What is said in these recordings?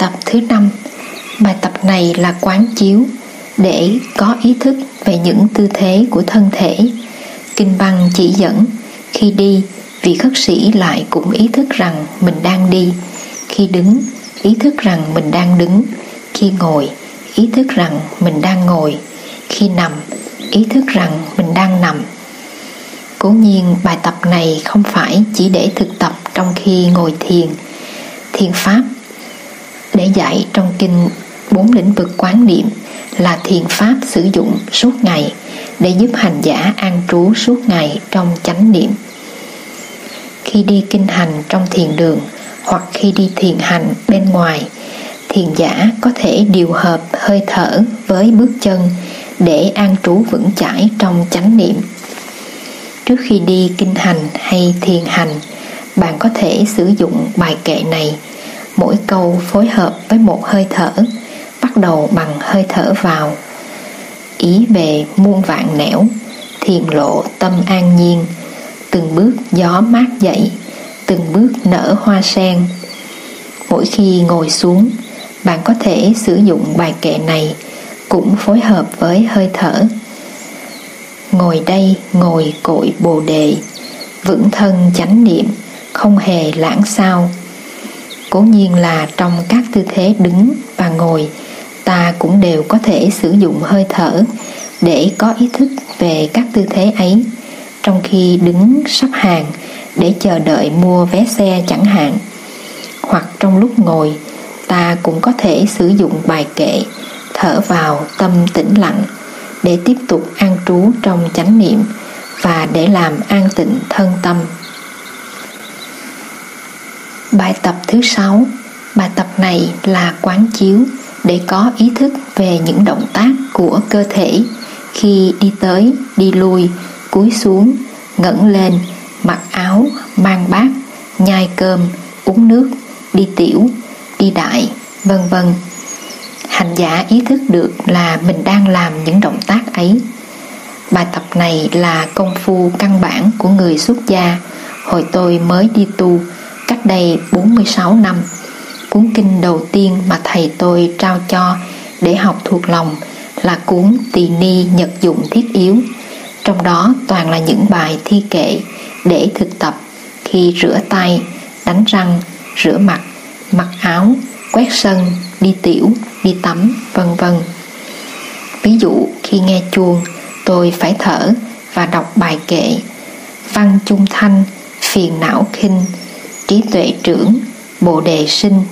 tập thứ năm Bài tập này là quán chiếu để có ý thức về những tư thế của thân thể. Kinh băng chỉ dẫn khi đi vị khất sĩ lại cũng ý thức rằng mình đang đi. Khi đứng, ý thức rằng mình đang đứng. Khi ngồi, ý thức rằng mình đang ngồi. Khi nằm, ý thức rằng mình đang nằm. Cố nhiên bài tập này không phải chỉ để thực tập trong khi ngồi thiền. Thiền pháp để dạy trong kinh bốn lĩnh vực quán niệm là thiền pháp sử dụng suốt ngày để giúp hành giả an trú suốt ngày trong chánh niệm. Khi đi kinh hành trong thiền đường hoặc khi đi thiền hành bên ngoài, thiền giả có thể điều hợp hơi thở với bước chân để an trú vững chãi trong chánh niệm. Trước khi đi kinh hành hay thiền hành, bạn có thể sử dụng bài kệ này mỗi câu phối hợp với một hơi thở, bắt đầu bằng hơi thở vào. Ý về muôn vạn nẻo, thiền lộ tâm an nhiên, từng bước gió mát dậy, từng bước nở hoa sen. Mỗi khi ngồi xuống, bạn có thể sử dụng bài kệ này cũng phối hợp với hơi thở. Ngồi đây ngồi cội bồ đề, vững thân chánh niệm, không hề lãng sao cố nhiên là trong các tư thế đứng và ngồi, ta cũng đều có thể sử dụng hơi thở để có ý thức về các tư thế ấy. Trong khi đứng sắp hàng để chờ đợi mua vé xe chẳng hạn, hoặc trong lúc ngồi, ta cũng có thể sử dụng bài kệ, thở vào tâm tĩnh lặng để tiếp tục an trú trong chánh niệm và để làm an tịnh thân tâm bài tập thứ sáu. Bài tập này là quán chiếu để có ý thức về những động tác của cơ thể. Khi đi tới, đi lui, cúi xuống, ngẩng lên, mặc áo, mang bát, nhai cơm, uống nước, đi tiểu, đi đại, vân vân. Hành giả ý thức được là mình đang làm những động tác ấy. Bài tập này là công phu căn bản của người xuất gia. Hồi tôi mới đi tu cách đây 46 năm Cuốn kinh đầu tiên mà thầy tôi trao cho để học thuộc lòng là cuốn Tỳ Ni Nhật Dụng Thiết Yếu. Trong đó toàn là những bài thi kệ để thực tập khi rửa tay, đánh răng, rửa mặt, mặc áo, quét sân, đi tiểu, đi tắm, vân vân. Ví dụ khi nghe chuông, tôi phải thở và đọc bài kệ Văn chung thanh, phiền não khinh, trí tuệ trưởng, bồ đề sinh,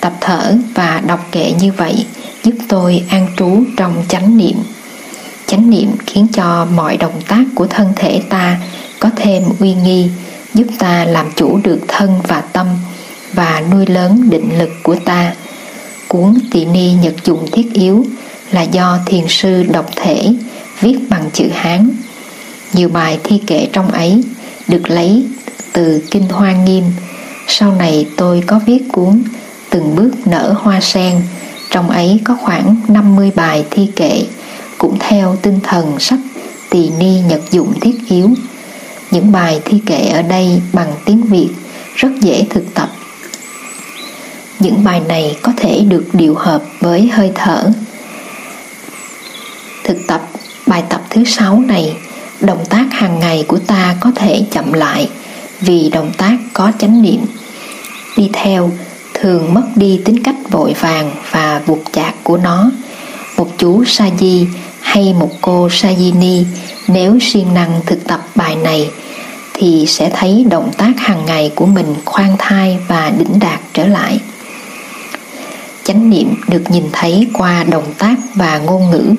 Tập thở và đọc kệ như vậy giúp tôi an trú trong chánh niệm. Chánh niệm khiến cho mọi động tác của thân thể ta có thêm uy nghi, giúp ta làm chủ được thân và tâm và nuôi lớn định lực của ta. Cuốn Tỳ Ni Nhật Dụng Thiết Yếu là do thiền sư độc thể viết bằng chữ Hán. Nhiều bài thi kệ trong ấy được lấy từ Kinh Hoa Nghiêm. Sau này tôi có viết cuốn từng bước nở hoa sen. Trong ấy có khoảng 50 bài thi kệ, cũng theo tinh thần sách tỳ ni nhật dụng thiết yếu những bài thi kệ ở đây bằng tiếng Việt, rất dễ thực tập. Những bài này có thể được điều hợp với hơi thở. Thực tập bài tập thứ sáu này, động tác hàng ngày của ta có thể chậm lại vì động tác có chánh niệm. Đi theo thường mất đi tính cách vội vàng và buộc chạc của nó. Một chú sa di hay một cô sa di ni nếu siêng năng thực tập bài này, thì sẽ thấy động tác hàng ngày của mình khoan thai và đỉnh đạt trở lại. Chánh niệm được nhìn thấy qua động tác và ngôn ngữ,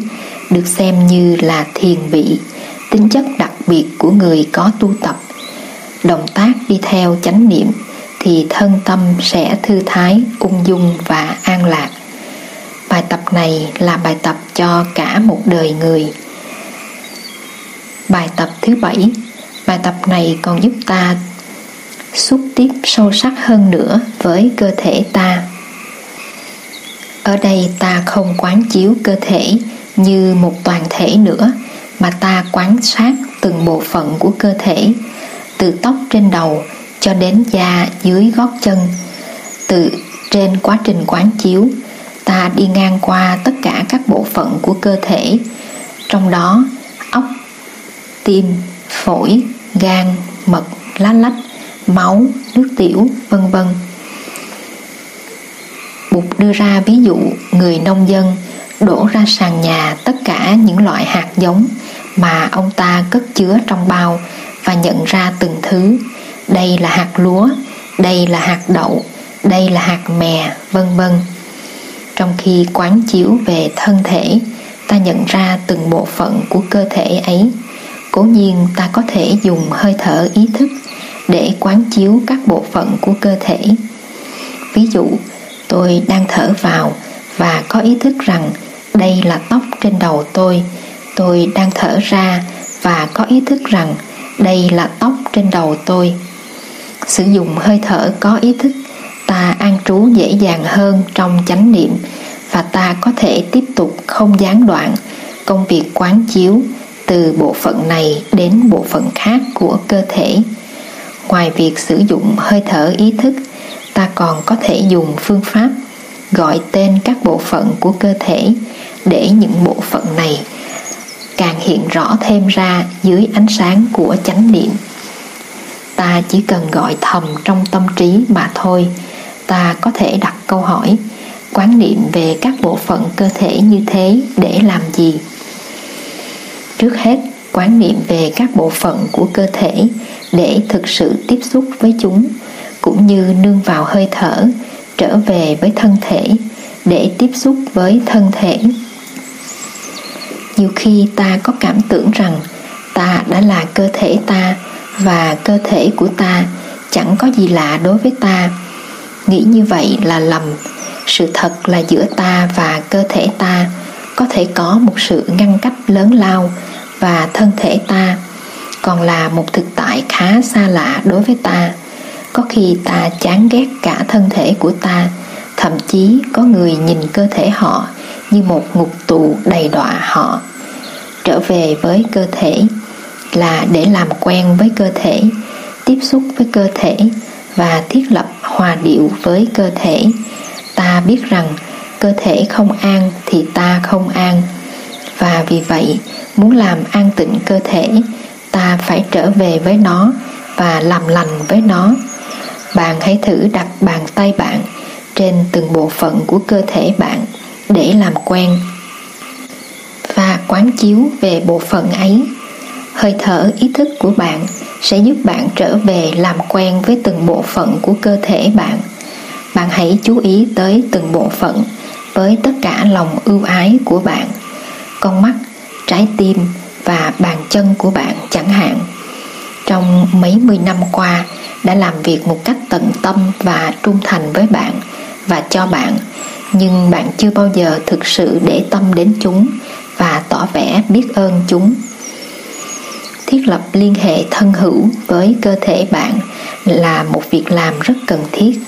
được xem như là thiền vị, tính chất đặc biệt của người có tu tập động tác đi theo chánh niệm thì thân tâm sẽ thư thái, ung dung và an lạc. Bài tập này là bài tập cho cả một đời người. Bài tập thứ bảy Bài tập này còn giúp ta xúc tiếp sâu sắc hơn nữa với cơ thể ta. Ở đây ta không quán chiếu cơ thể như một toàn thể nữa mà ta quán sát từng bộ phận của cơ thể từ tóc trên đầu cho đến da dưới gót chân từ Trên quá trình quán chiếu, ta đi ngang qua tất cả các bộ phận của cơ thể, trong đó óc, tim, phổi, gan, mật, lá lách, máu, nước tiểu, vân vân. Bụt đưa ra ví dụ người nông dân đổ ra sàn nhà tất cả những loại hạt giống mà ông ta cất chứa trong bao và nhận ra từng thứ. Đây là hạt lúa, đây là hạt đậu, đây là hạt mè, vân vân. Trong khi quán chiếu về thân thể, ta nhận ra từng bộ phận của cơ thể ấy. Cố nhiên ta có thể dùng hơi thở ý thức để quán chiếu các bộ phận của cơ thể. Ví dụ, tôi đang thở vào và có ý thức rằng đây là tóc trên đầu tôi. Tôi đang thở ra và có ý thức rằng đây là tóc trên đầu tôi. Sử dụng hơi thở có ý thức, ta an trú dễ dàng hơn trong chánh niệm và ta có thể tiếp tục không gián đoạn công việc quán chiếu từ bộ phận này đến bộ phận khác của cơ thể. Ngoài việc sử dụng hơi thở ý thức, ta còn có thể dùng phương pháp gọi tên các bộ phận của cơ thể để những bộ phận này càng hiện rõ thêm ra dưới ánh sáng của chánh niệm. Ta chỉ cần gọi thầm trong tâm trí mà thôi. Ta có thể đặt câu hỏi, quán niệm về các bộ phận cơ thể như thế để làm gì? Trước hết, quán niệm về các bộ phận của cơ thể để thực sự tiếp xúc với chúng, cũng như nương vào hơi thở, trở về với thân thể để tiếp xúc với thân thể nhiều khi ta có cảm tưởng rằng ta đã là cơ thể ta và cơ thể của ta chẳng có gì lạ đối với ta. Nghĩ như vậy là lầm. Sự thật là giữa ta và cơ thể ta có thể có một sự ngăn cách lớn lao và thân thể ta còn là một thực tại khá xa lạ đối với ta. Có khi ta chán ghét cả thân thể của ta, thậm chí có người nhìn cơ thể họ như một ngục tù đầy đọa họ trở về với cơ thể là để làm quen với cơ thể, tiếp xúc với cơ thể và thiết lập hòa điệu với cơ thể. Ta biết rằng cơ thể không an thì ta không an, và vì vậy muốn làm an tịnh cơ thể, ta phải trở về với nó và làm lành với nó. Bạn hãy thử đặt bàn tay bạn trên từng bộ phận của cơ thể bạn để làm quen quán chiếu về bộ phận ấy. Hơi thở ý thức của bạn sẽ giúp bạn trở về làm quen với từng bộ phận của cơ thể bạn. Bạn hãy chú ý tới từng bộ phận với tất cả lòng ưu ái của bạn. Con mắt, trái tim và bàn chân của bạn chẳng hạn. Trong mấy mươi năm qua, đã làm việc một cách tận tâm và trung thành với bạn và cho bạn, nhưng bạn chưa bao giờ thực sự để tâm đến chúng và tỏ vẻ biết ơn chúng. Thiết lập liên hệ thân hữu với cơ thể bạn là một việc làm rất cần thiết.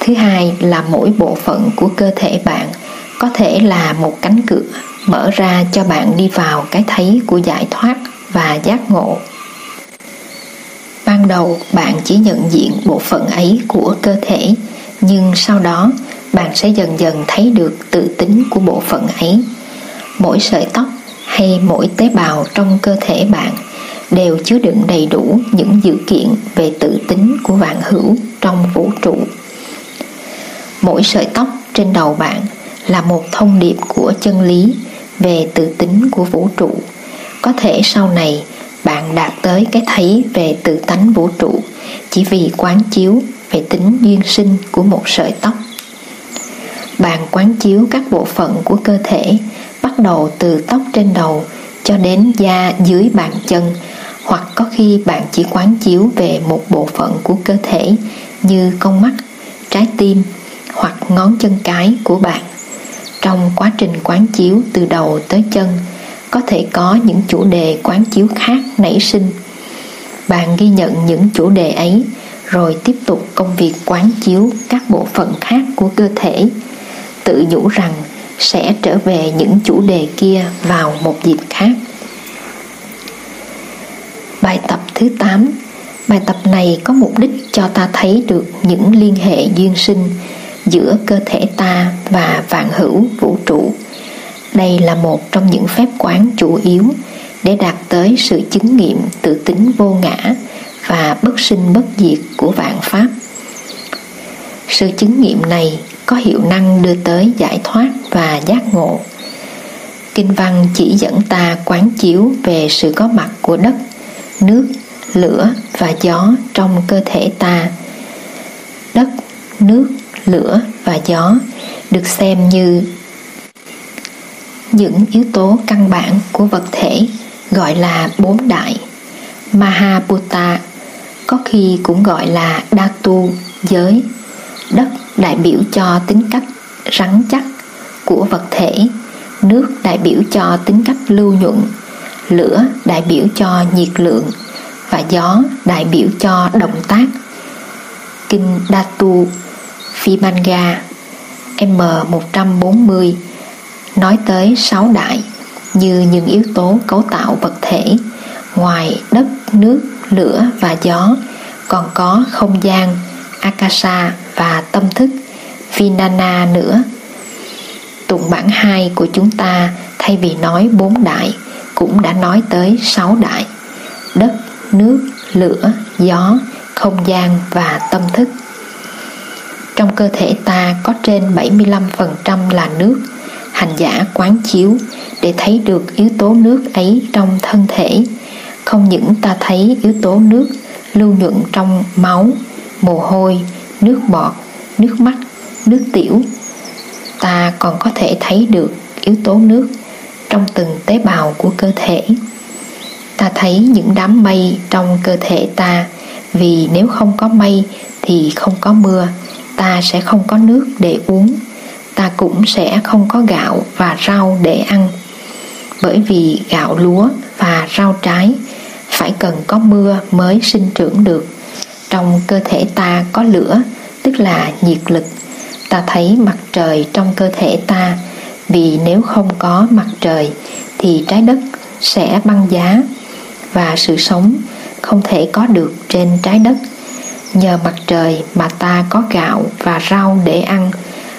Thứ hai là mỗi bộ phận của cơ thể bạn có thể là một cánh cửa mở ra cho bạn đi vào cái thấy của giải thoát và giác ngộ. Ban đầu bạn chỉ nhận diện bộ phận ấy của cơ thể, nhưng sau đó bạn sẽ dần dần thấy được tự tính của bộ phận ấy mỗi sợi tóc hay mỗi tế bào trong cơ thể bạn đều chứa đựng đầy đủ những dự kiện về tự tính của vạn hữu trong vũ trụ. Mỗi sợi tóc trên đầu bạn là một thông điệp của chân lý về tự tính của vũ trụ. Có thể sau này bạn đạt tới cái thấy về tự tánh vũ trụ chỉ vì quán chiếu về tính duyên sinh của một sợi tóc. Bạn quán chiếu các bộ phận của cơ thể bắt đầu từ tóc trên đầu cho đến da dưới bàn chân hoặc có khi bạn chỉ quán chiếu về một bộ phận của cơ thể như con mắt, trái tim hoặc ngón chân cái của bạn. Trong quá trình quán chiếu từ đầu tới chân, có thể có những chủ đề quán chiếu khác nảy sinh. Bạn ghi nhận những chủ đề ấy rồi tiếp tục công việc quán chiếu các bộ phận khác của cơ thể tự nhủ rằng sẽ trở về những chủ đề kia vào một dịp khác Bài tập thứ 8 Bài tập này có mục đích cho ta thấy được những liên hệ duyên sinh giữa cơ thể ta và vạn hữu vũ trụ. Đây là một trong những phép quán chủ yếu để đạt tới sự chứng nghiệm tự tính vô ngã và bất sinh bất diệt của vạn pháp. Sự chứng nghiệm này có hiệu năng đưa tới giải thoát và giác ngộ. Kinh văn chỉ dẫn ta quán chiếu về sự có mặt của đất, nước, lửa và gió trong cơ thể ta. Đất, nước, lửa và gió được xem như những yếu tố căn bản của vật thể gọi là bốn đại Mahabhuta có khi cũng gọi là Dhatu giới đất đại biểu cho tính cách rắn chắc của vật thể nước đại biểu cho tính cách lưu nhuận lửa đại biểu cho nhiệt lượng và gió đại biểu cho động tác. Kinh datu Vimanga M140 nói tới sáu đại như những yếu tố cấu tạo vật thể ngoài đất, nước, lửa và gió còn có không gian, akasha và tâm thức Vinana nữa. Tụng bản 2 của chúng ta thay vì nói bốn đại cũng đã nói tới sáu đại đất, nước, lửa, gió, không gian và tâm thức. Trong cơ thể ta có trên 75% là nước, hành giả quán chiếu để thấy được yếu tố nước ấy trong thân thể. Không những ta thấy yếu tố nước lưu nhuận trong máu, mồ hôi, nước bọt, nước mắt, nước tiểu, ta còn có thể thấy được yếu tố nước trong từng tế bào của cơ thể. Ta thấy những đám mây trong cơ thể ta vì nếu không có mây thì không có mưa, ta sẽ không có nước để uống. Ta cũng sẽ không có gạo và rau để ăn. Bởi vì gạo lúa và rau trái phải cần có mưa mới sinh trưởng được trong cơ thể ta có lửa, tức là nhiệt lực. Ta thấy mặt trời trong cơ thể ta, vì nếu không có mặt trời thì trái đất sẽ băng giá và sự sống không thể có được trên trái đất. Nhờ mặt trời mà ta có gạo và rau để ăn,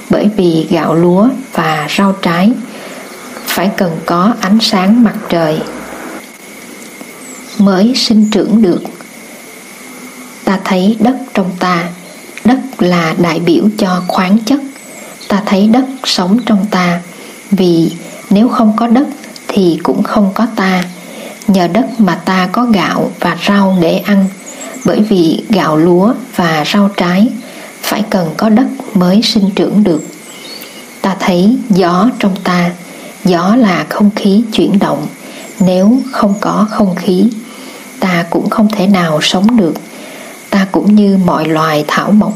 bởi vì gạo lúa và rau trái phải cần có ánh sáng mặt trời mới sinh trưởng được ta thấy đất trong ta, đất là đại biểu cho khoáng chất. Ta thấy đất sống trong ta, vì nếu không có đất thì cũng không có ta. Nhờ đất mà ta có gạo và rau để ăn, bởi vì gạo lúa và rau trái phải cần có đất mới sinh trưởng được. Ta thấy gió trong ta, gió là không khí chuyển động. Nếu không có không khí, ta cũng không thể nào sống được ta cũng như mọi loài thảo mộc,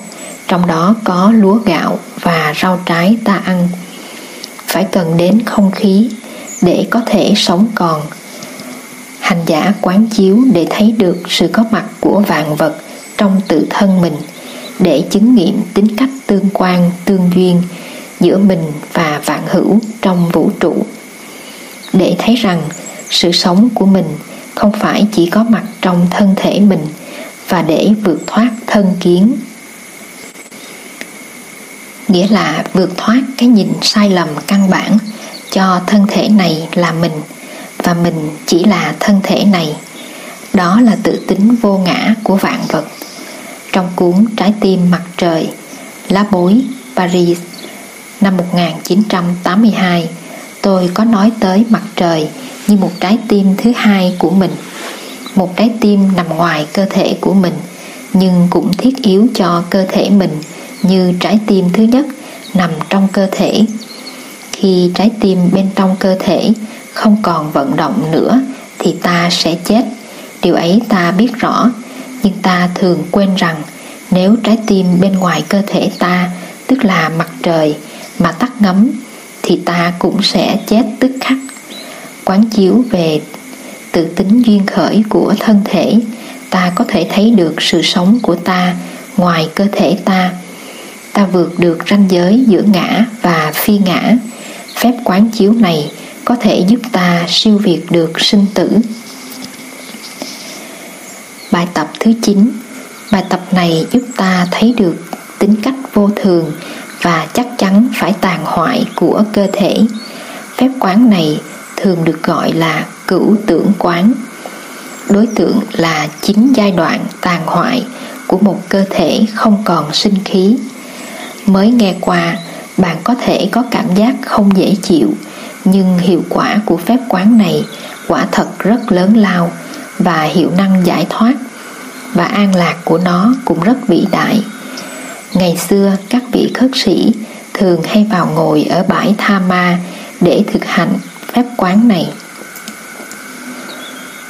trong đó có lúa gạo và rau trái ta ăn. Phải cần đến không khí để có thể sống còn. Hành giả quán chiếu để thấy được sự có mặt của vạn vật trong tự thân mình, để chứng nghiệm tính cách tương quan, tương duyên giữa mình và vạn hữu trong vũ trụ. Để thấy rằng sự sống của mình không phải chỉ có mặt trong thân thể mình và để vượt thoát thân kiến. Nghĩa là vượt thoát cái nhìn sai lầm căn bản cho thân thể này là mình, và mình chỉ là thân thể này. Đó là tự tính vô ngã của vạn vật. Trong cuốn Trái tim mặt trời, Lá bối, Paris, năm 1982 tôi có nói tới mặt trời như một trái tim thứ hai của mình một trái tim nằm ngoài cơ thể của mình, nhưng cũng thiết yếu cho cơ thể mình như trái tim thứ nhất nằm trong cơ thể. Khi trái tim bên trong cơ thể không còn vận động nữa thì ta sẽ chết. Điều ấy ta biết rõ, nhưng ta thường quên rằng nếu trái tim bên ngoài cơ thể ta, tức là mặt trời, mà tắt ngấm thì ta cũng sẽ chết tức khắc. Quán chiếu về tự tính duyên khởi của thân thể, ta có thể thấy được sự sống của ta ngoài cơ thể ta. Ta vượt được ranh giới giữa ngã và phi ngã. Phép quán chiếu này có thể giúp ta siêu việt được sinh tử. Bài tập thứ 9 bài tập này giúp ta thấy được tính cách vô thường và chắc chắn phải tàn hoại của cơ thể. Phép quán này thường được gọi là cửu tưởng quán. Đối tượng là chín giai đoạn tàn hoại của một cơ thể không còn sinh khí. Mới nghe qua, bạn có thể có cảm giác không dễ chịu, nhưng hiệu quả của phép quán này quả thật rất lớn lao và hiệu năng giải thoát và an lạc của nó cũng rất vĩ đại. Ngày xưa các vị khất sĩ thường hay vào ngồi ở bãi Tha Ma để thực hành phép quán này.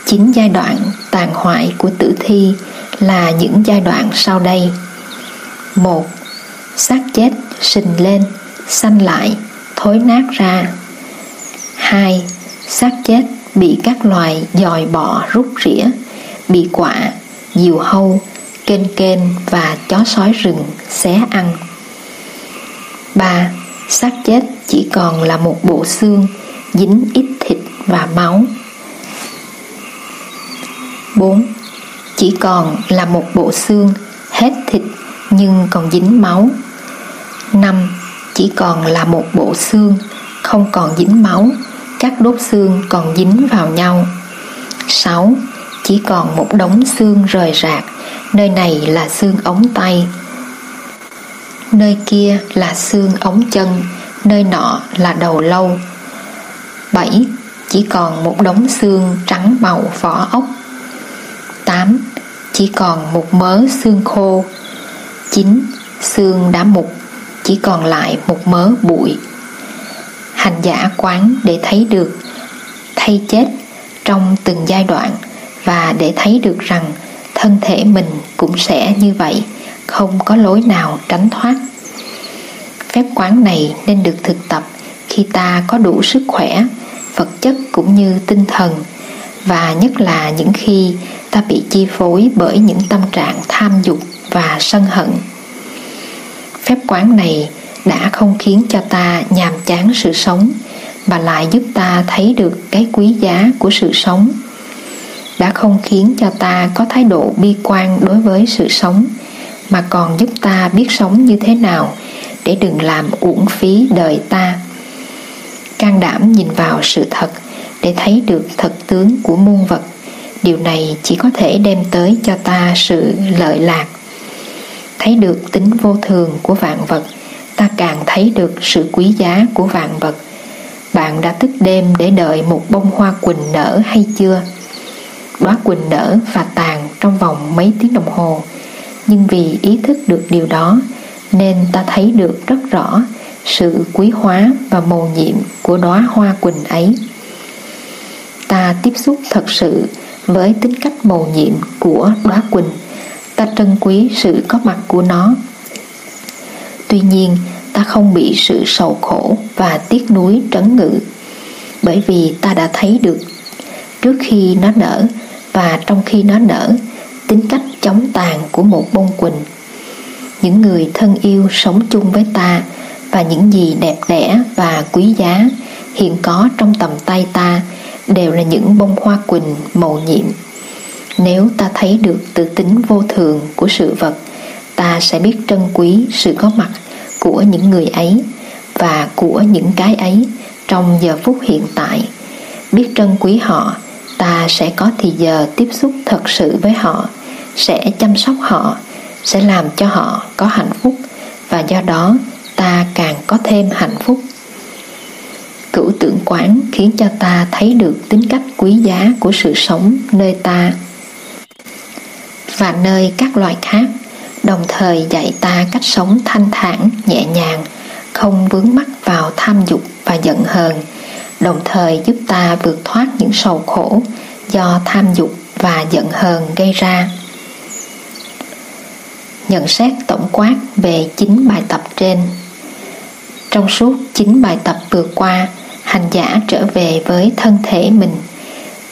Chín giai đoạn tàn hoại của tử thi là những giai đoạn sau đây. một xác chết sình lên, xanh lại, thối nát ra. 2. xác chết bị các loài dòi bọ rút rỉa, bị quạ, diều hâu, kênh kênh và chó sói rừng xé ăn. 3. xác chết chỉ còn là một bộ xương dính ít thịt và máu. 4. Chỉ còn là một bộ xương hết thịt nhưng còn dính máu. 5. Chỉ còn là một bộ xương không còn dính máu, các đốt xương còn dính vào nhau. 6. Chỉ còn một đống xương rời rạc, nơi này là xương ống tay, nơi kia là xương ống chân, nơi nọ là đầu lâu. 7. Chỉ còn một đống xương trắng màu vỏ ốc. 8. Chỉ còn một mớ xương khô. 9. Xương đã mục, chỉ còn lại một mớ bụi hành giả quán để thấy được, thay chết trong từng giai đoạn và để thấy được rằng thân thể mình cũng sẽ như vậy, không có lối nào tránh thoát phép quán này nên được thực tập khi ta có đủ sức khỏe, vật chất cũng như tinh thần và nhất là những khi ta bị chi phối bởi những tâm trạng tham dục và sân hận. Phép quán này đã không khiến cho ta nhàm chán sự sống, mà lại giúp ta thấy được cái quý giá của sự sống. Đã không khiến cho ta có thái độ bi quan đối với sự sống, mà còn giúp ta biết sống như thế nào để đừng làm uổng phí đời ta. Can đảm nhìn vào sự thật để thấy được thật tướng của muôn vật. Điều này chỉ có thể đem tới cho ta sự lợi lạc. Thấy được tính vô thường của vạn vật, ta càng thấy được sự quý giá của vạn vật. Bạn đã thức đêm để đợi một bông hoa quỳnh nở hay chưa? Đóa quỳnh nở và tàn trong vòng mấy tiếng đồng hồ. Nhưng vì ý thức được điều đó, nên ta thấy được rất rõ sự quý hóa và mầu nhiệm của đóa hoa quỳnh ấy ta tiếp xúc thật sự với tính cách mầu nhiệm của đóa quỳnh. Ta trân quý sự có mặt của nó. Tuy nhiên, ta không bị sự sầu khổ và tiếc nuối trấn ngự, bởi vì ta đã thấy được, trước khi nó nở và trong khi nó nở, tính cách chống tàn của một bông quỳnh. Những người thân yêu sống chung với ta và những gì đẹp đẽ và quý giá hiện có trong tầm tay ta đều là những bông hoa quỳnh màu nhiệm. Nếu ta thấy được tự tính vô thường của sự vật, ta sẽ biết trân quý sự có mặt của những người ấy và của những cái ấy trong giờ phút hiện tại. Biết trân quý họ, ta sẽ có thì giờ tiếp xúc thật sự với họ, sẽ chăm sóc họ, sẽ làm cho họ có hạnh phúc và do đó ta càng có thêm hạnh phúc cửu tưởng quán khiến cho ta thấy được tính cách quý giá của sự sống nơi ta. Và nơi các loài khác, đồng thời dạy ta cách sống thanh thản, nhẹ nhàng, không vướng mắc vào tham dục và giận hờn, đồng thời giúp ta vượt thoát những sầu khổ do tham dục và giận hờn gây ra. Nhận xét tổng quát về chín bài tập trên. Trong suốt chín bài tập vừa qua hành giả trở về với thân thể mình.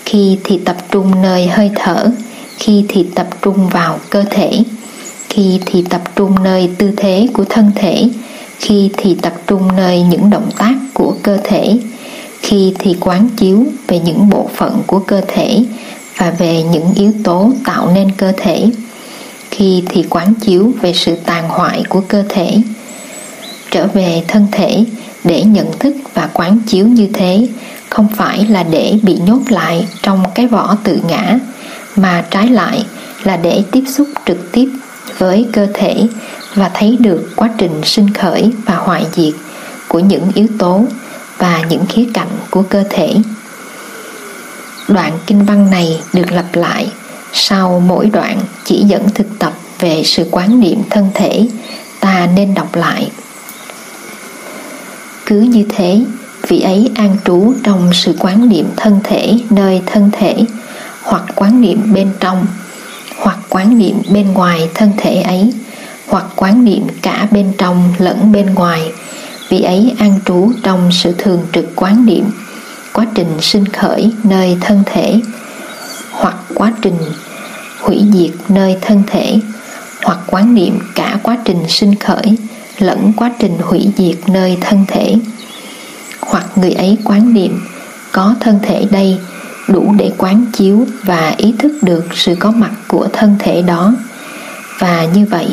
Khi thì tập trung nơi hơi thở, khi thì tập trung vào cơ thể, khi thì tập trung nơi tư thế của thân thể, khi thì tập trung nơi những động tác của cơ thể, khi thì quán chiếu về những bộ phận của cơ thể và về những yếu tố tạo nên cơ thể, khi thì quán chiếu về sự tàn hoại của cơ thể. Trở về thân thể để nhận thức và quán chiếu như thế, không phải là để bị nhốt lại trong cái vỏ tự ngã, mà trái lại là để tiếp xúc trực tiếp với cơ thể và thấy được quá trình sinh khởi và hoại diệt của những yếu tố và những khía cạnh của cơ thể. Đoạn kinh văn này được lặp lại sau mỗi đoạn chỉ dẫn thực tập về sự quán niệm thân thể, ta nên đọc lại cứ như thế, vị ấy an trú trong sự quán niệm thân thể nơi thân thể, hoặc quán niệm bên trong, hoặc quán niệm bên ngoài thân thể ấy, hoặc quán niệm cả bên trong lẫn bên ngoài. Vị ấy an trú trong sự thường trực quán niệm, quá trình sinh khởi nơi thân thể, hoặc quá trình hủy diệt nơi thân thể, hoặc quán niệm cả quá trình sinh khởi lẫn quá trình hủy diệt nơi thân thể. Hoặc người ấy quán niệm, có thân thể đây, đủ để quán chiếu và ý thức được sự có mặt của thân thể đó. Và như vậy,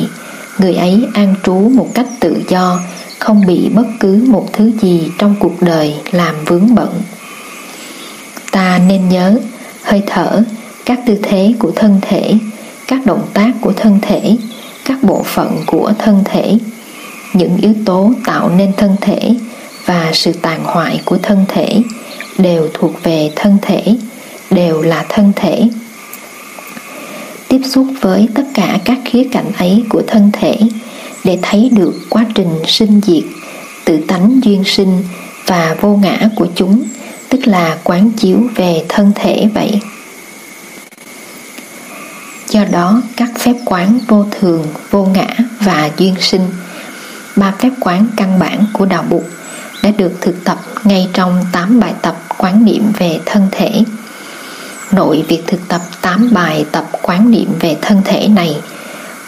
người ấy an trú một cách tự do, không bị bất cứ một thứ gì trong cuộc đời làm vướng bận. Ta nên nhớ, hơi thở, các tư thế của thân thể, các động tác của thân thể, các bộ phận của thân thể những yếu tố tạo nên thân thể và sự tàn hoại của thân thể đều thuộc về thân thể, đều là thân thể. Tiếp xúc với tất cả các khía cạnh ấy của thân thể để thấy được quá trình sinh diệt, tự tánh duyên sinh và vô ngã của chúng, tức là quán chiếu về thân thể vậy. Do đó, các phép quán vô thường, vô ngã và duyên sinh ba phép quán căn bản của đạo Bụt đã được thực tập ngay trong 8 bài tập quán niệm về thân thể. Nội việc thực tập 8 bài tập quán niệm về thân thể này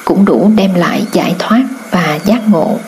cũng đủ đem lại giải thoát và giác ngộ